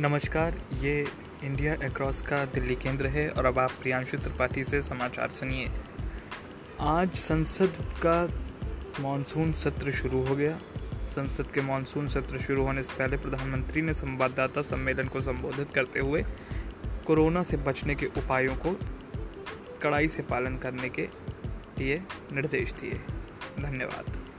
नमस्कार, ये India across का दिल्ली केंद्र है और अब आप प्रियांशु त्रिपाठी से समाचार सुनिए। आज संसद का मानसून सत्र शुरू हो गया। संसद के मानसून सत्र शुरू होने से पहले प्रधानमंत्री ने संवाददाता सम्मेलन को संबोधित करते हुए कोरोना से बचने के उपायों को कड़ाई से पालन करने के लिए निर्देश दिए। धन्यवाद।